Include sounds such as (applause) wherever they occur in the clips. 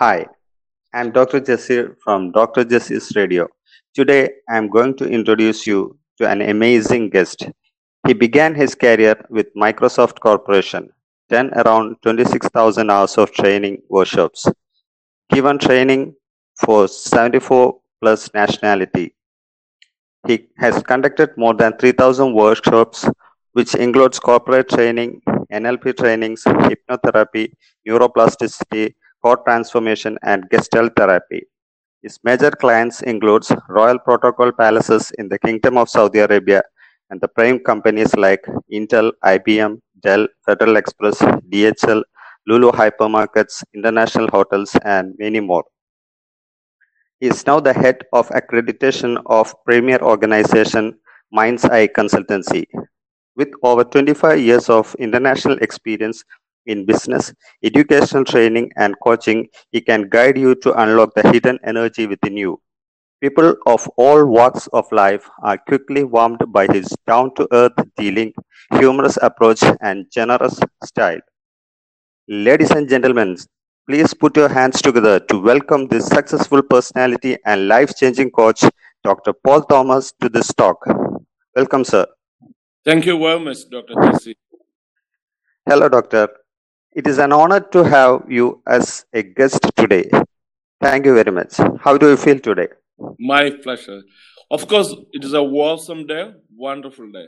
Hi, I'm Dr. Jasir from Dr. Jasir's Radio. Today, I'm going to introduce you to an amazing guest. He began his career with Microsoft Corporation, then around 26,000 hours of training workshops, given training for 74 plus nationality. He has conducted more than 3,000 workshops, which includes corporate training, NLP trainings, hypnotherapy, neuroplasticity, core transformation, and gestalt therapy. His major clients includes Royal Protocol Palaces in the Kingdom of Saudi Arabia and the prime companies like Intel, IBM, Dell, Federal Express, DHL, Lulu Hypermarkets, International Hotels, and many more. He is now the head of accreditation of premier organization Mind's Eye Consultancy. With over 25 years of international experience in business, educational training, and coaching, he can guide you to unlock the hidden energy within you. People of all walks of life are quickly warmed by his down to earth dealing, humorous approach, and generous style. Ladies and gentlemen, please put your hands together to welcome this successful personality and life changing coach, Dr. Paul Thomas, to this talk. Welcome, sir. Thank you very much, Dr. Jesse. Hello, Doctor. It is an honor to have you as a guest today. Thank you very much. How do you feel today? My pleasure. Of course, it is a awesome day, wonderful day.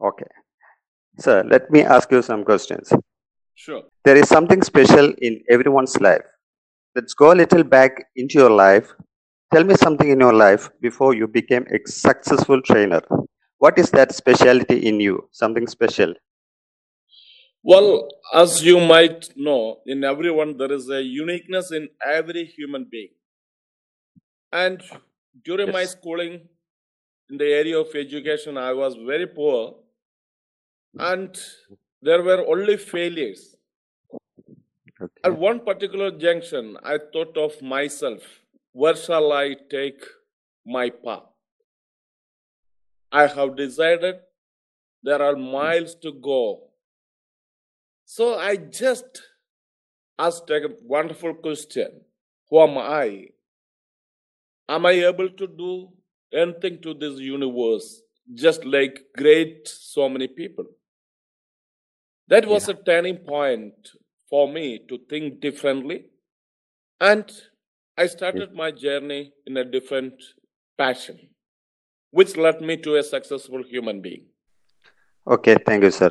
Okay. Sir, let me ask you some questions. Sure. There is something special in everyone's life. Let's go a little back into your life. Tell me something in your life before you became a successful trainer. What is that specialty in you? Something special. Well, as you might know, in everyone there is a uniqueness in every human being. And during my Yes. schooling in the area of education, I was very poor, and there were only failures. At Okay. one particular junction, I thought of myself where shall I take my path? I have decided there are miles to go. So I just asked a wonderful question Who am I? Am I able to do anything to this universe just like great so many people? That was a turning point for me to think differently. And I mm. started my journey in a different passion, which led me to a successful human being. Okay, thank you, sir.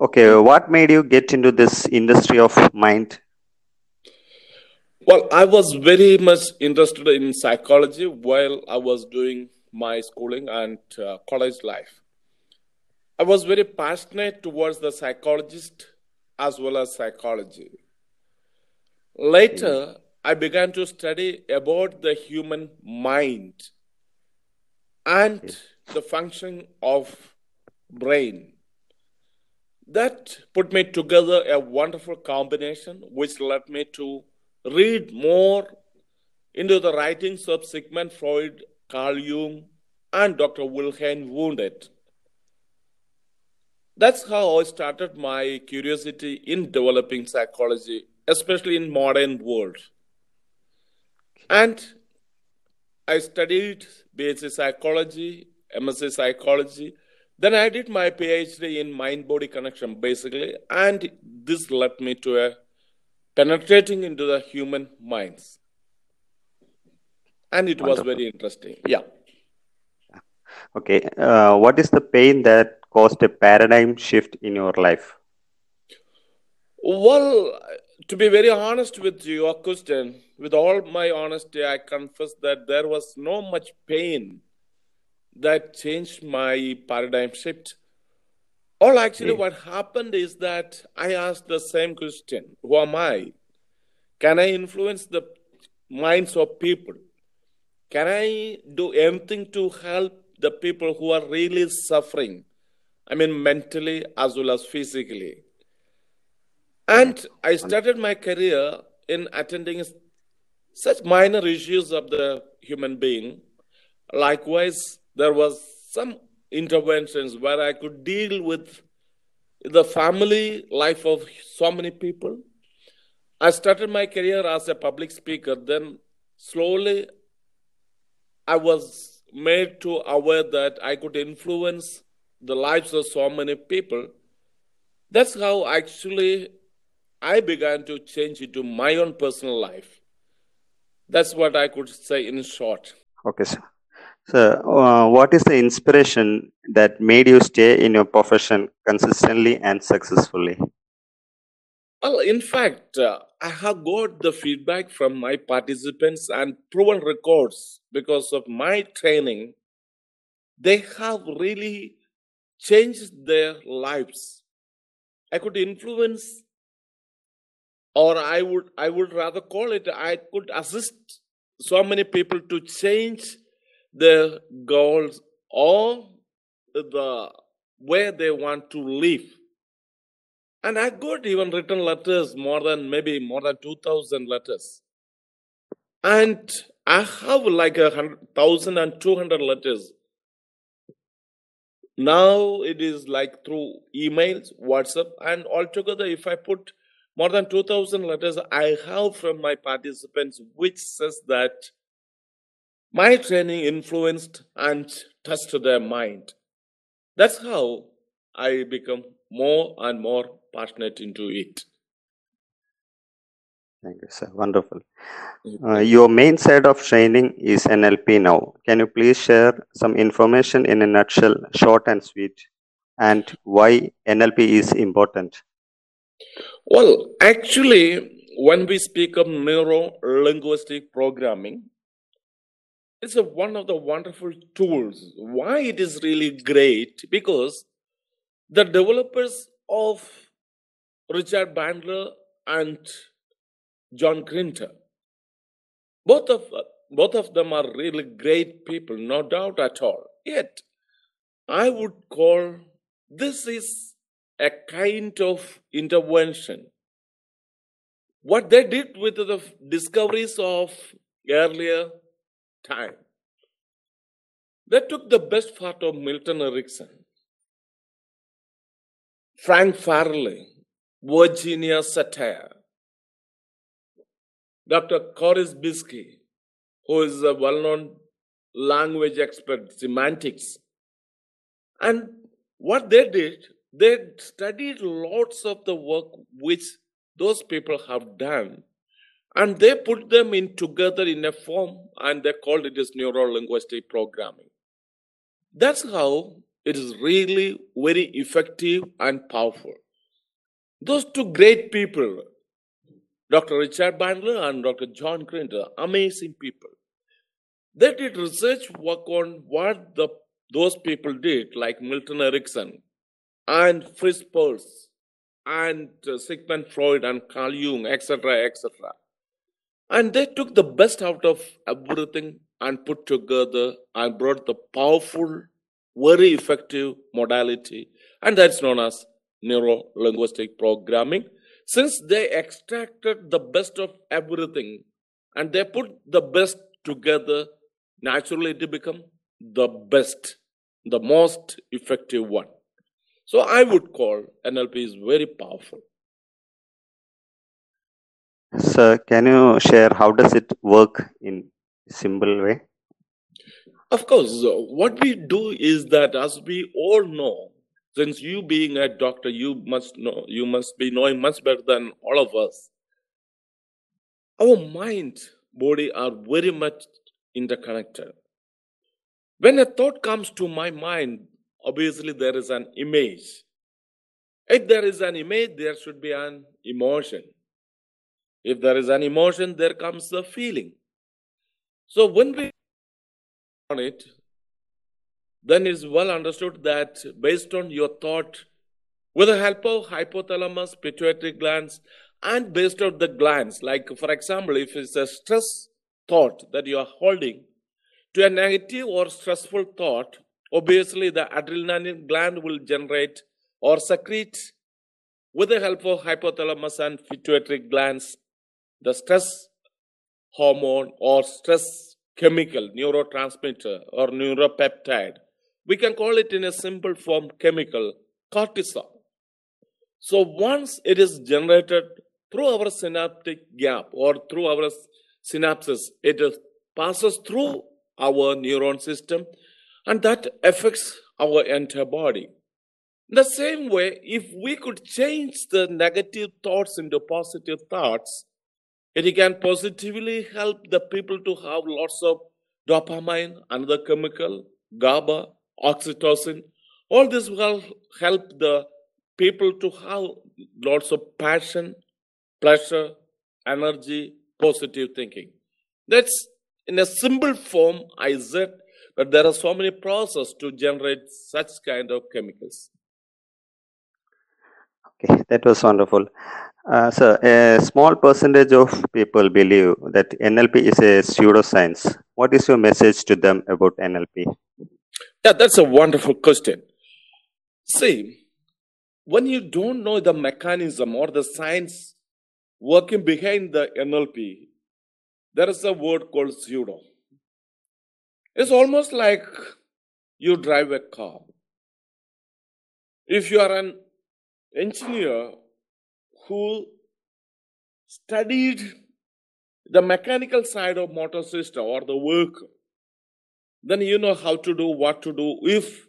Okay, what made you get into this industry of mind? Well, I was very much interested in psychology while I was doing my schooling and uh, college life. I was very passionate towards the psychologist as well as psychology. Later, I began to study about the human mind and the function of brain. That put me together a wonderful combination which led me to read more into the writings of Sigmund Freud, Carl Jung, and Dr. Wilhelm Wundt. That's how I started my curiosity in developing psychology, especially in modern world. And I studied BSc psychology, MSc psychology. Then I did my PhD in mind body connection, basically, and this led me to a penetrating into the human minds. And it was very interesting. Yeah. Okay, uh, what is the pain that caused a paradigm shift in your life? Well, to be very honest with you, your question, with all my honesty, I confess that there was no much pain that changed my paradigm shift. All actually, Okay. what happened is that I asked the same question Who am I? Can I influence the minds of people? Can I do anything to help the people who are really suffering? I mean, mentally as well as physically. And I started my career in attending such minor issues of the human being. Likewise, there was some interventions where I could deal with the family life of so many people. I started my career as a public speaker. Then slowly, I was made to aware that I could influence the lives of so many people. That's how actually I began to change into my own personal life. That's what I could say in short. Okay, sir. So, uh, what is the inspiration that made you stay in your profession consistently and successfully? Well, in fact, uh, I have got the feedback from my participants and proven records because of my training. They have really changed their lives. I could influence, or I would, I would rather call it, I could assist so many people to change their goals or the where they want to live. And I got even written letters, more than maybe more than 2,000 letters. And I have like a hundred, thousand and two hundred letters. Now it is like through emails, WhatsApp, and altogether, if I put more than 2,000 letters I have from my participants, which says that my training influenced and touched their mind. That's how I become more and more passionate into it. Thank you, sir. Wonderful. Uh, your main side of training is NLP now. Can you please share some information in a nutshell, short and sweet, and why NLP is important? Well, actually, when we speak of neuro linguistic programming, it's a, one of the wonderful tools. Why it is really great? Because the developers of Richard Bandler and John Grinder, both of both of them are really great people, no doubt at all. Yet, I would call this is a kind of intervention. What they did with the discoveries of earlier time. They took the best part of Milton Erickson, Frank Farrelly, Virginia Satir, Dr. Korzybski, who is a well known language expert, semantics. And what they did, they studied lots of the work which those people have done and they put them in together in a form and they called it as neuro-linguistic programming. That's how it is really very effective and powerful. Those two great people, Dr. Richard Bandler and Dr. John Grinder, amazing people. They did research work on what the, those people did, like Milton Erickson and Fritz Perls and uh, Sigmund Freud and Carl Jung, etc., etc. And they took the best out of everything and put together and brought the powerful, very effective modality, and that's known as neuro linguistic programming. Since they extracted the best of everything and they put the best together, naturally it become the best, the most effective one. So I would call NLP is very powerful. Sir, can you share how does it work in simple way? Of course, what we do is that as we all know, since you being a doctor, you must know, you must be knowing much better than all of us. Our mind, body are very much interconnected. When a thought comes to my mind, obviously there is an image. If there is an image, there should be an emotion. If there is an emotion, there comes the feeling. So when we on it, then it's well understood that based on your thought, with the help of hypothalamus, pituitary glands, and based on the glands, like for example, if it's a stress thought that you are holding to a negative or stressful thought, obviously the adrenaline gland will generate or secrete with the help of hypothalamus and pituitary glands the stress hormone or stress chemical, neurotransmitter or neuropeptide. We can call it in a simple form chemical, cortisol. So once it is generated through our synaptic gap or through our synapses. It passes through our neuron system and that affects our entire body. In the same way, if we could change the negative thoughts into positive thoughts, it can positively help the people to have lots of dopamine, another chemical, GABA, oxytocin. All this will help the people to have lots of passion, pleasure, energy, positive thinking. That's in a simple form, I said, but there are so many processes to generate such kind of chemicals. Okay, (laughs) that was wonderful. Uh, so, a small percentage of people believe that NLP is a pseudoscience. What is your message to them about NLP? Yeah, that's a wonderful question. See, when you don't know the mechanism or the science working behind the NLP, there is a word called pseudo. It's almost like you drive a car. If you are an engineer who studied the mechanical side of motor system or the vehicle, then you know how to do what to do if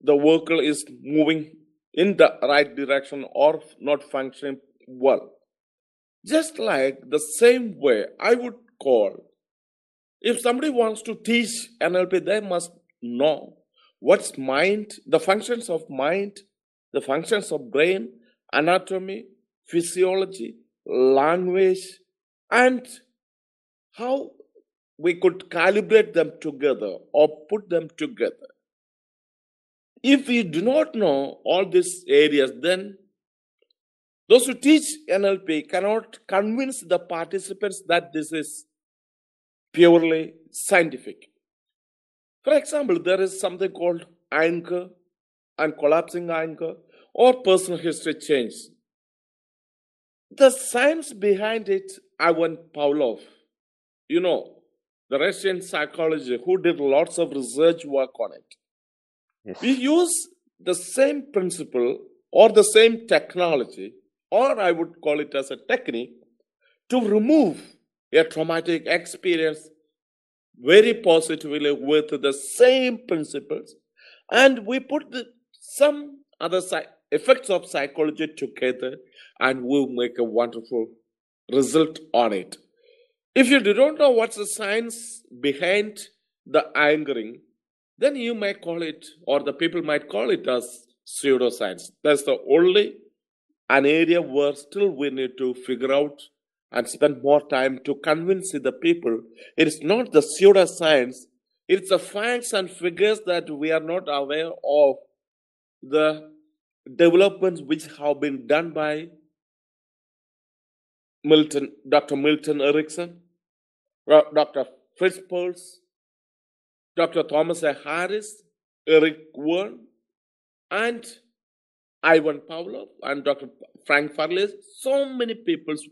the vehicle is moving in the right direction or not functioning well. Just like the same way I would call if somebody wants to teach NLP, they must know what's mind, the functions of mind, the functions of brain, anatomy, physiology, language, and how we could calibrate them together or put them together. If we do not know all these areas, then those who teach NLP cannot convince the participants that this is purely scientific. For example, there is something called anchor and collapsing anchor or personal history change. The science behind it, Ivan Pavlov, you know, the Russian psychologist who did lots of research work on it. Yes. We use the same principle or the same technology, or I would call it as a technique, to remove a traumatic experience very positively with the same principles, and we put the, some other effects of psychology together and we'll make a wonderful result on it. If you do not know what's the science behind the anchoring, then you may call it, or the people might call it as pseudoscience. That's the only an area where still we need to figure out and spend more time to convince the people. It is not the pseudoscience, it's the facts and figures that we are not aware of the developments which have been done by Milton, Dr. Milton Erickson, Dr. Fritz Perls, Dr. Thomas A. Harris, Eric Berne, and Ivan Pavlov, and Dr. Frank Farrelly. So many people's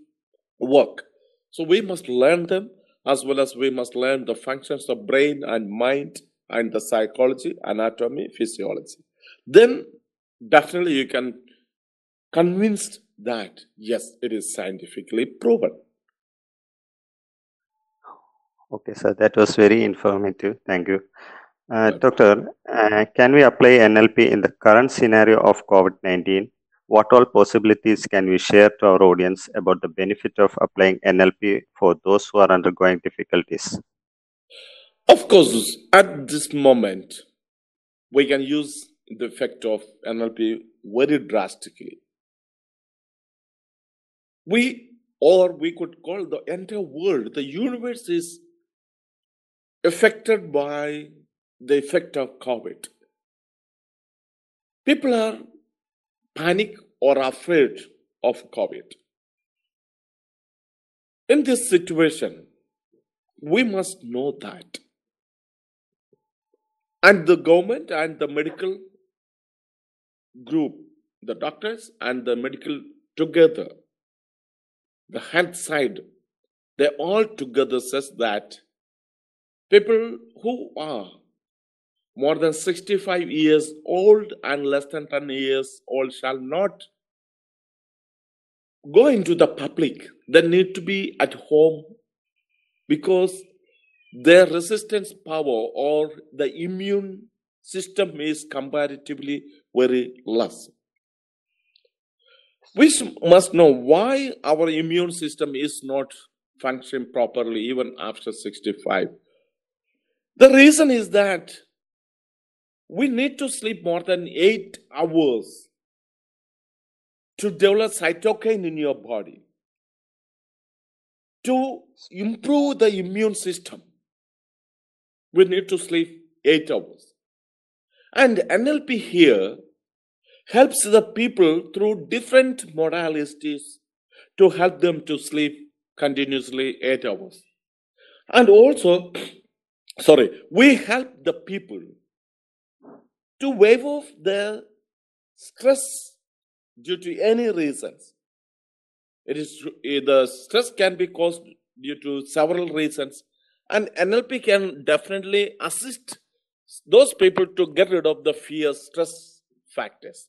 work. So we must learn them as well as we must learn the functions of brain and mind and the psychology, anatomy, physiology. Then definitely you can convinced that yes, it is scientifically proven. Okay, sir, that was very informative. Thank you. Uh, doctor, uh, can we apply NLP in the current scenario of COVID 19? What all possibilities can we share to our audience about the benefit of applying NLP for those who are undergoing difficulties? Of course, at this moment, we can use the effect of NLP very drastically. We, or we could call the entire world, the universe is affected by the effect of COVID. People are panic or afraid of COVID. In this situation, we must know that. And the government and the medical group, the doctors and the medical together, the health side, they all together says that people who are more than 65 years old and less than 10 years old shall not go into the public, they need to be at home because their resistance power or the immune system is comparatively very less. We must know why our immune system is not functioning properly even after 65. The reason is that we need to sleep more than eight hours to develop cytokine in your body to improve the immune system we need to sleep 8 hours and nlp here helps the people through different modalities to help them to sleep continuously 8 hours and also (clears throat) sorry we help the people to waive off their stress due to any reasons it is eh, the stress can be caused due to several reasons, and NLP can definitely assist those people to get rid of the fear stress factors.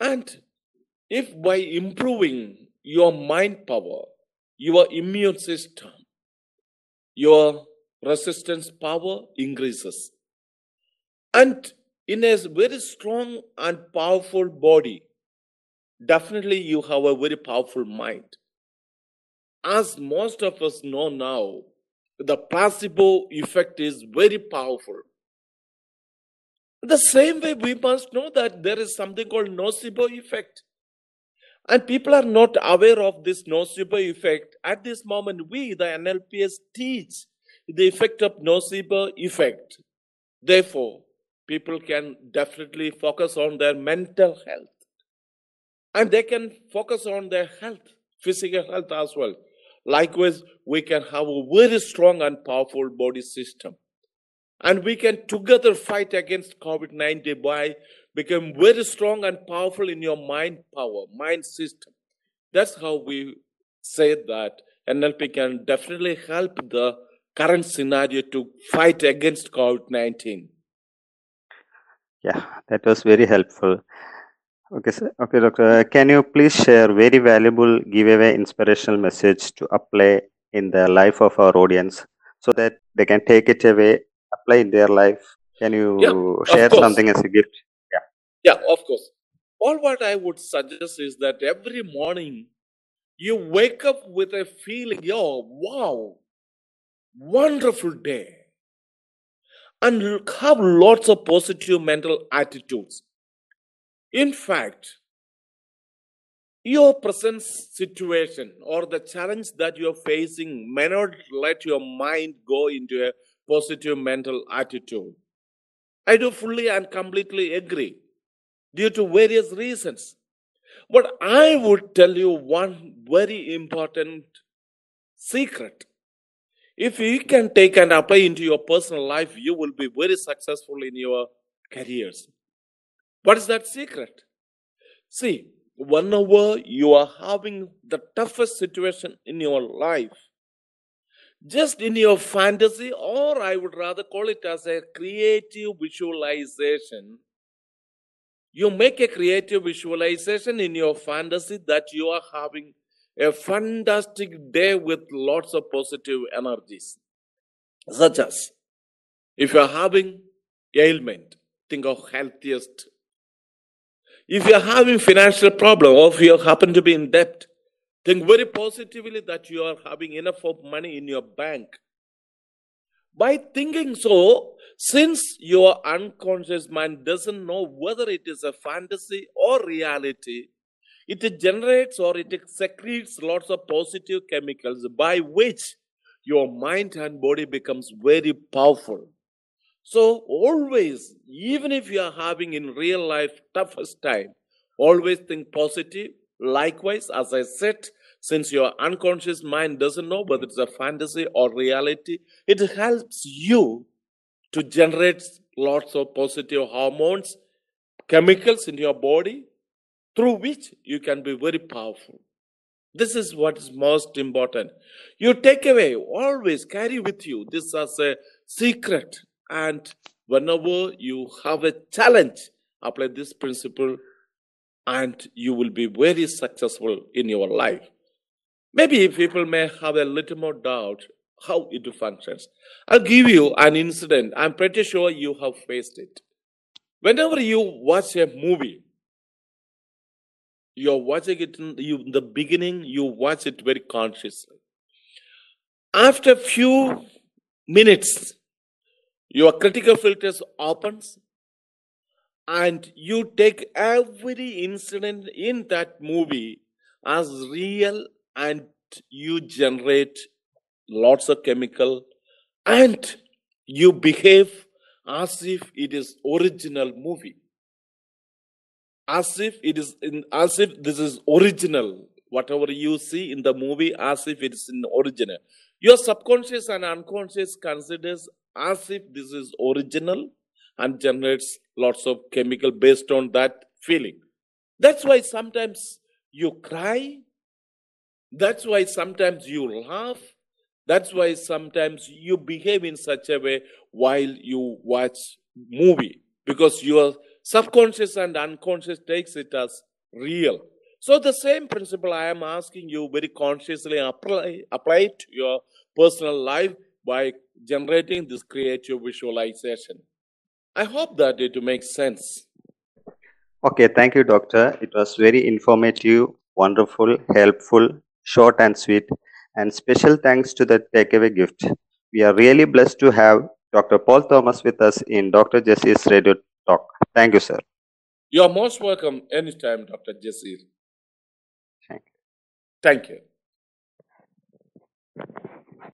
And if by improving your mind power, your immune system, your resistance power increases. And in a very strong and powerful body, definitely you have a very powerful mind. As most of us know now, the placebo effect is very powerful. The same way, we must know that there is something called nocebo effect. And people are not aware of this nocebo effect. At this moment, we, the NLPS, teach the effect of nocebo effect. Therefore, people can definitely focus on their mental health and they can focus on their health, physical health as well. Likewise, we can have a very strong and powerful body system. And we can together fight against COVID 19 by becoming very strong and powerful in your mind power, mind system. That's how we say that NLP can definitely help the current scenario to fight against COVID 19. Yeah, that was very helpful. Okay, sir. Okay, doctor. Can you please share very valuable giveaway inspirational message to apply in the life of our audience so that they can take it away, apply in their life? Can you Yeah, share something as a gift? Yeah, Yeah, of course. All what I would suggest is that every morning you wake up with a feeling, yo, wow, wonderful day. And have lots of positive mental attitudes. In fact, your present situation or the challenge that you're facing may not let your mind go into a positive mental attitude. I do fully and completely agree due to various reasons. But I would tell you one very important secret. If you can take and apply into your personal life, you will be very successful in your careers. What is that secret? See, whenever you are having the toughest situation in your life, just in your fantasy, or I would rather call it as a creative visualization, you make a creative visualization in your fantasy that you are having a fantastic day with lots of positive energies. Such as if you are having ailment, think of healthiest. If you are having financial problem or if you happen to be in debt, think very positively that you are having enough of money in your bank. By thinking so, since your unconscious mind doesn't know whether it is a fantasy or reality, it generates or it secretes lots of positive chemicals by which your mind and body becomes very powerful. So always, even if you are having in real life toughest time, always think positive. Likewise, as I said, since your unconscious mind doesn't know whether it's a fantasy or reality, it helps you to generate lots of positive hormones, chemicals in your body, through which you can be very powerful. This is what is most important. You take away, always carry with you this as a secret. And whenever you have a challenge, apply this principle and you will be very successful in your life. Maybe people may have a little more doubt how it functions. I'll give you an incident. I'm pretty sure you have faced it. Whenever you watch a movie, you're watching it in, you, in the beginning, you watch it very consciously. After few minutes, your critical filters opens and you take every incident in that movie as real and you generate lots of chemical and you behave as if it is original movie. As if it is in as if this is original whatever you see in the movie as if it is in original. Your subconscious and unconscious considers as if this is original and generates lots of chemical based on that feeling that's why sometimes you cry that's why sometimes you laugh that's why sometimes you behave in such a way while you watch movie because your subconscious and unconscious takes it as real. So the same principle I am asking you very consciously apply apply to your personal life by generating this creative visualization. I hope that it makes sense. Okay, thank you, doctor. It was very informative, wonderful, helpful, short and sweet. And special thanks to the takeaway gift. We are really blessed to have Dr. Paul Thomas with us in Dr. Jesse's Radio Talk. Thank you, sir. You are most welcome anytime, Dr. Jesse. Thank you. Thank you. you.